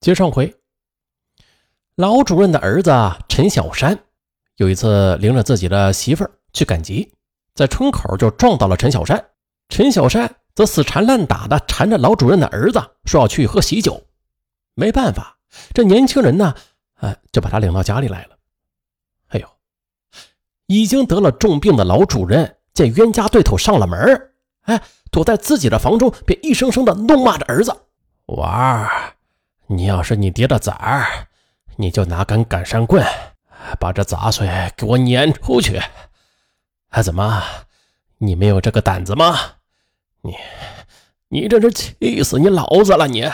接上回，老主任的儿子陈小山有一次领着自己的媳妇儿去赶集，在村口就撞到了陈小山。陈小山则死缠烂打的缠着老主任的儿子，说要去喝喜酒。没办法，这年轻人呢，哎，就把他领到家里来了。哎呦，已经得了重病的老主任见冤家对头上了门哎，躲在自己的房中，便一声声的怒骂着儿子：“娃儿。”你要是你爹的崽儿，你就拿根赶山棍，把这杂碎给我撵出去！还怎么？你没有这个胆子吗？你，你这是气死你老子了！你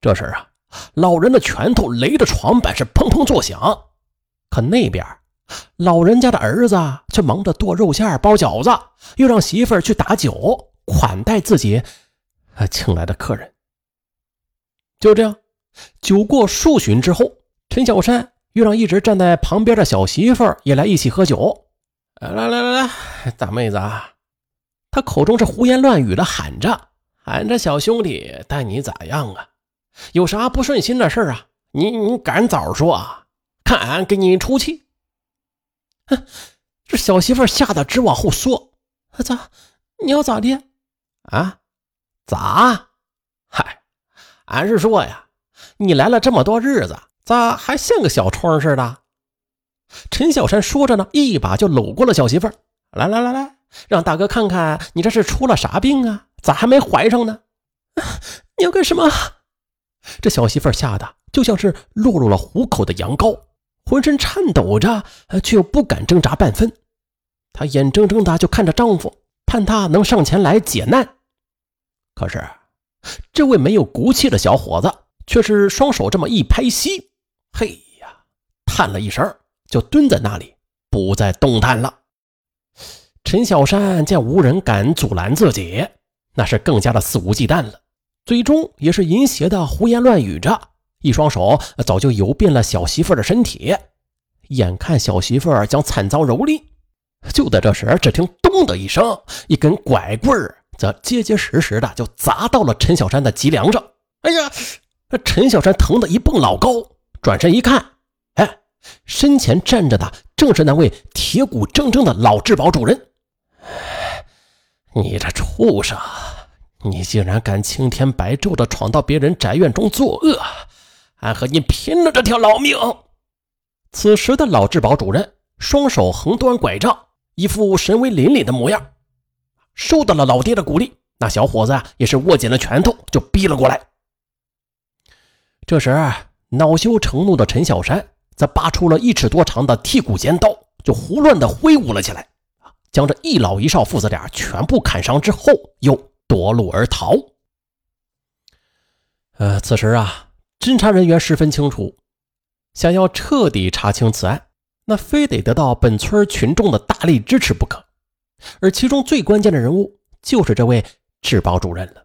这时啊，老人的拳头擂着床板是砰砰作响，可那边老人家的儿子却忙着剁肉馅、包饺子，又让媳妇儿去打酒款待自己请来的客人。就这样，酒过数巡之后，陈小山又让一直站在旁边的小媳妇也来一起喝酒。来来来来，大妹子啊！他口中是胡言乱语的喊着，喊着小兄弟待你咋样啊？有啥不顺心的事啊？你你赶早说啊！看俺给你出气！哼，这小媳妇吓得直往后缩。咋？你要咋的？啊？咋？俺是说呀，你来了这么多日子，咋还像个小窗似的？陈小山说着呢，一把就搂过了小媳妇儿。来来来来，让大哥看看你这是出了啥病啊？咋还没怀上呢？你要干什么？这小媳妇吓得就像是落入了虎口的羊羔，浑身颤抖着，却又不敢挣扎半分。她眼睁睁的就看着丈夫，盼他能上前来解难。可是。这位没有骨气的小伙子却是双手这么一拍膝，嘿呀，叹了一声，就蹲在那里，不再动弹了。陈小山见无人敢阻拦自己，那是更加的肆无忌惮了，嘴中也是淫邪的胡言乱语着，一双手早就游遍了小媳妇的身体。眼看小媳妇将惨遭蹂躏，就在这时，只听“咚”的一声，一根拐棍儿。则结结实实的就砸到了陈小山的脊梁上。哎呀，这陈小山疼得一蹦老高，转身一看，哎，身前站着的正是那位铁骨铮铮的老质保主任。你这畜生，你竟然敢青天白昼的闯到别人宅院中作恶，俺和你拼了这条老命！此时的老质保主任双手横端拐杖，一副神威凛凛的模样。受到了老爹的鼓励，那小伙子啊也是握紧了拳头就逼了过来。这时恼羞成怒的陈小山则拔出了一尺多长的剔骨尖刀，就胡乱的挥舞了起来，将这一老一少父子俩全部砍伤之后，又夺路而逃。呃，此时啊，侦查人员十分清楚，想要彻底查清此案，那非得得到本村群众的大力支持不可。而其中最关键的人物就是这位质保主任了，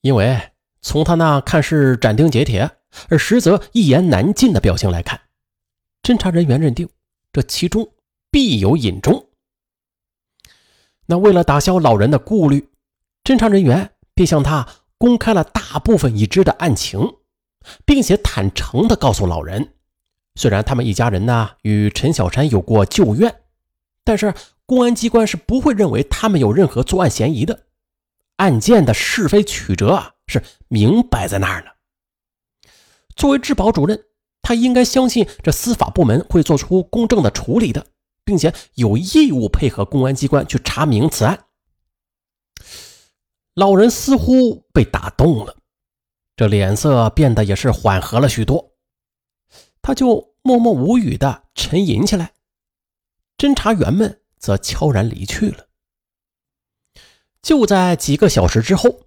因为从他那看似斩钉截铁，而实则一言难尽的表情来看，侦查人员认定这其中必有隐衷。那为了打消老人的顾虑，侦查人员便向他公开了大部分已知的案情，并且坦诚的告诉老人，虽然他们一家人呢与陈小山有过旧怨，但是。公安机关是不会认为他们有任何作案嫌疑的，案件的是非曲折啊是明摆在那儿呢。作为质保主任，他应该相信这司法部门会做出公正的处理的，并且有义务配合公安机关去查明此案。老人似乎被打动了，这脸色变得也是缓和了许多，他就默默无语的沉吟起来。侦查员们。则悄然离去了。就在几个小时之后，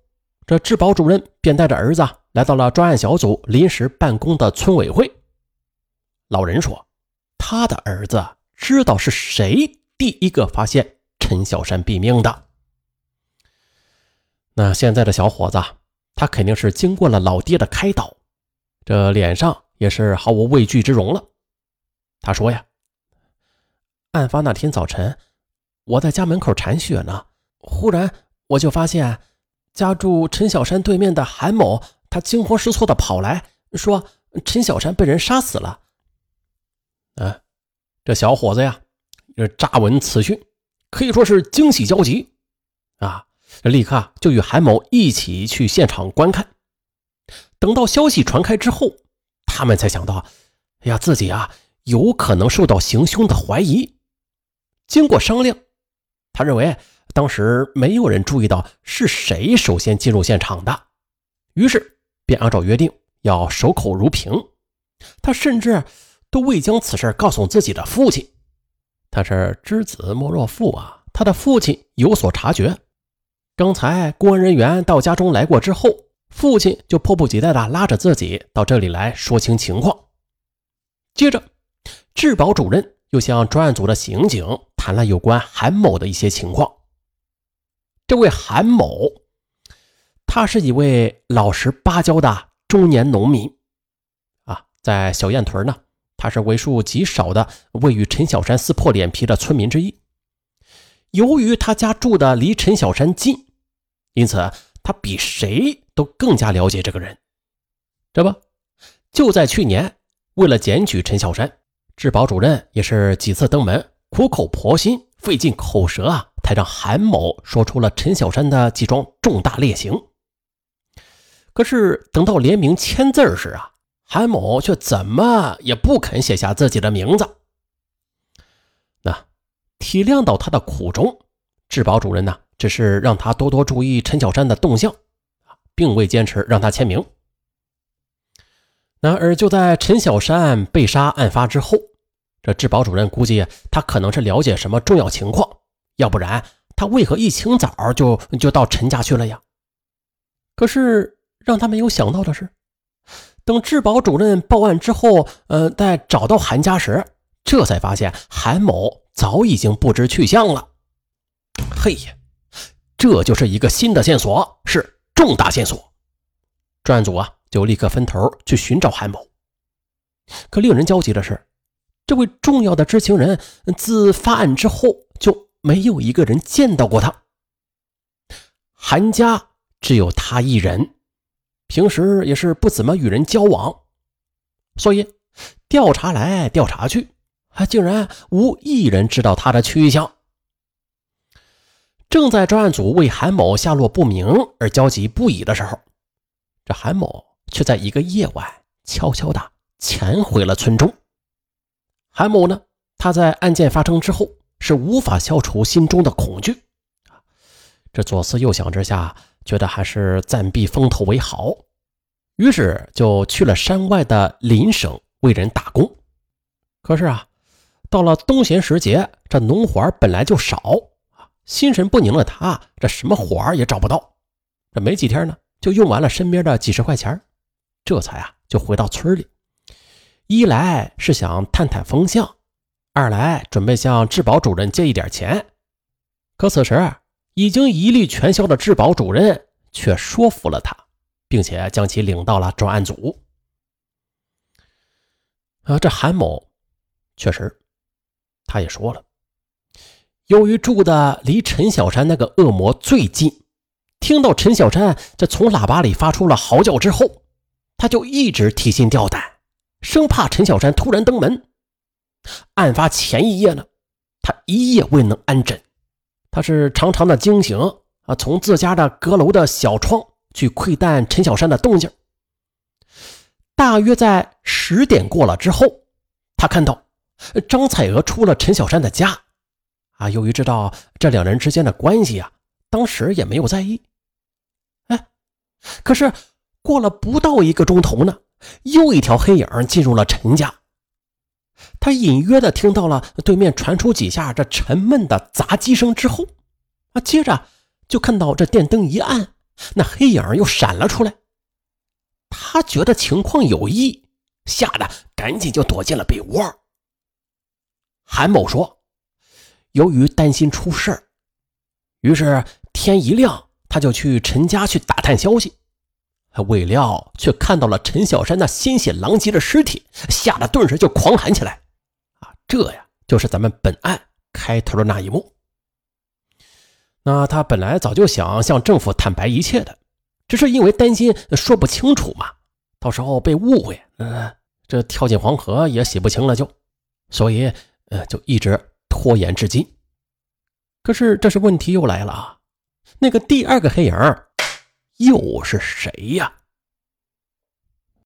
这质保主任便带着儿子来到了专案小组临时办公的村委会。老人说：“他的儿子知道是谁第一个发现陈小山毙命的。那现在的小伙子，他肯定是经过了老爹的开导，这脸上也是毫无畏惧之容了。”他说：“呀。”案发那天早晨，我在家门口铲雪呢，忽然我就发现家住陈小山对面的韩某他惊慌失措的跑来说：“陈小山被人杀死了。”啊，这小伙子呀，这乍闻此讯，可以说是惊喜交集啊，立刻就与韩某一起去现场观看。等到消息传开之后，他们才想到，哎呀，自己啊有可能受到行凶的怀疑。经过商量，他认为当时没有人注意到是谁首先进入现场的，于是便按照约定要守口如瓶。他甚至。都未将此事告诉自己的父亲，他是知子莫若父啊！他的父亲有所察觉，刚才公安人员到家中来过之后，父亲就迫不及待地拉着自己到这里来说清情况。接着，质保主任又向专案组的刑警谈了有关韩某的一些情况。这位韩某，他是一位老实巴交的中年农民啊，在小雁屯呢。他是为数极少的未与陈小山撕破脸皮的村民之一。由于他家住的离陈小山近，因此他比谁都更加了解这个人。这不，就在去年，为了检举陈小山，质保主任也是几次登门，苦口婆心，费尽口舌啊，才让韩某说出了陈小山的几桩重大劣行。可是等到联名签字时啊。韩某却怎么也不肯写下自己的名字。那体谅到他的苦衷，质保主任呢，只是让他多多注意陈小山的动向，并未坚持让他签名。然而，就在陈小山被杀案发之后，这质保主任估计他可能是了解什么重要情况，要不然他为何一清早就就到陈家去了呀？可是让他没有想到的是。等质保主任报案之后，呃，在找到韩家时，这才发现韩某早已经不知去向了。嘿呀，这就是一个新的线索，是重大线索。专案组啊，就立刻分头去寻找韩某。可令人焦急的是，这位重要的知情人自发案之后就没有一个人见到过他。韩家只有他一人。平时也是不怎么与人交往，所以调查来调查去，还竟然无一人知道他的去向。正在专案组为韩某下落不明而焦急不已的时候，这韩某却在一个夜晚悄悄地潜回了村中。韩某呢，他在案件发生之后是无法消除心中的恐惧这左思右想之下。觉得还是暂避风头为好，于是就去了山外的邻省为人打工。可是啊，到了冬闲时节，这农活本来就少，心神不宁的他，这什么活也找不到。这没几天呢，就用完了身边的几十块钱，这才啊就回到村里。一来是想探探风向，二来准备向质保主任借一点钱。可此时。已经一力全消的质保主任却说服了他，并且将其领到了专案组。啊，这韩某确实，他也说了，由于住的离陈小山那个恶魔最近，听到陈小山这从喇叭里发出了嚎叫之后，他就一直提心吊胆，生怕陈小山突然登门。案发前一夜呢，他一夜未能安枕。他是常常的惊醒啊，从自家的阁楼的小窗去窥探陈小山的动静。大约在十点过了之后，他看到张彩娥出了陈小山的家，啊，由于知道这两人之间的关系啊，当时也没有在意。哎，可是过了不到一个钟头呢，又一条黑影进入了陈家。他隐约的听到了对面传出几下这沉闷的砸击声之后，啊，接着就看到这电灯一暗，那黑影又闪了出来。他觉得情况有异，吓得赶紧就躲进了被窝。韩某说：“由于担心出事于是天一亮，他就去陈家去打探消息，未料却看到了陈小山那鲜血狼藉的尸体，吓得顿时就狂喊起来。”啊这呀，就是咱们本案开头的那一幕。那他本来早就想向政府坦白一切的，只是因为担心说不清楚嘛，到时候被误会，嗯，这跳进黄河也洗不清了，就，所以，呃，就一直拖延至今。可是，这是问题又来了啊，那个第二个黑影又是谁呀？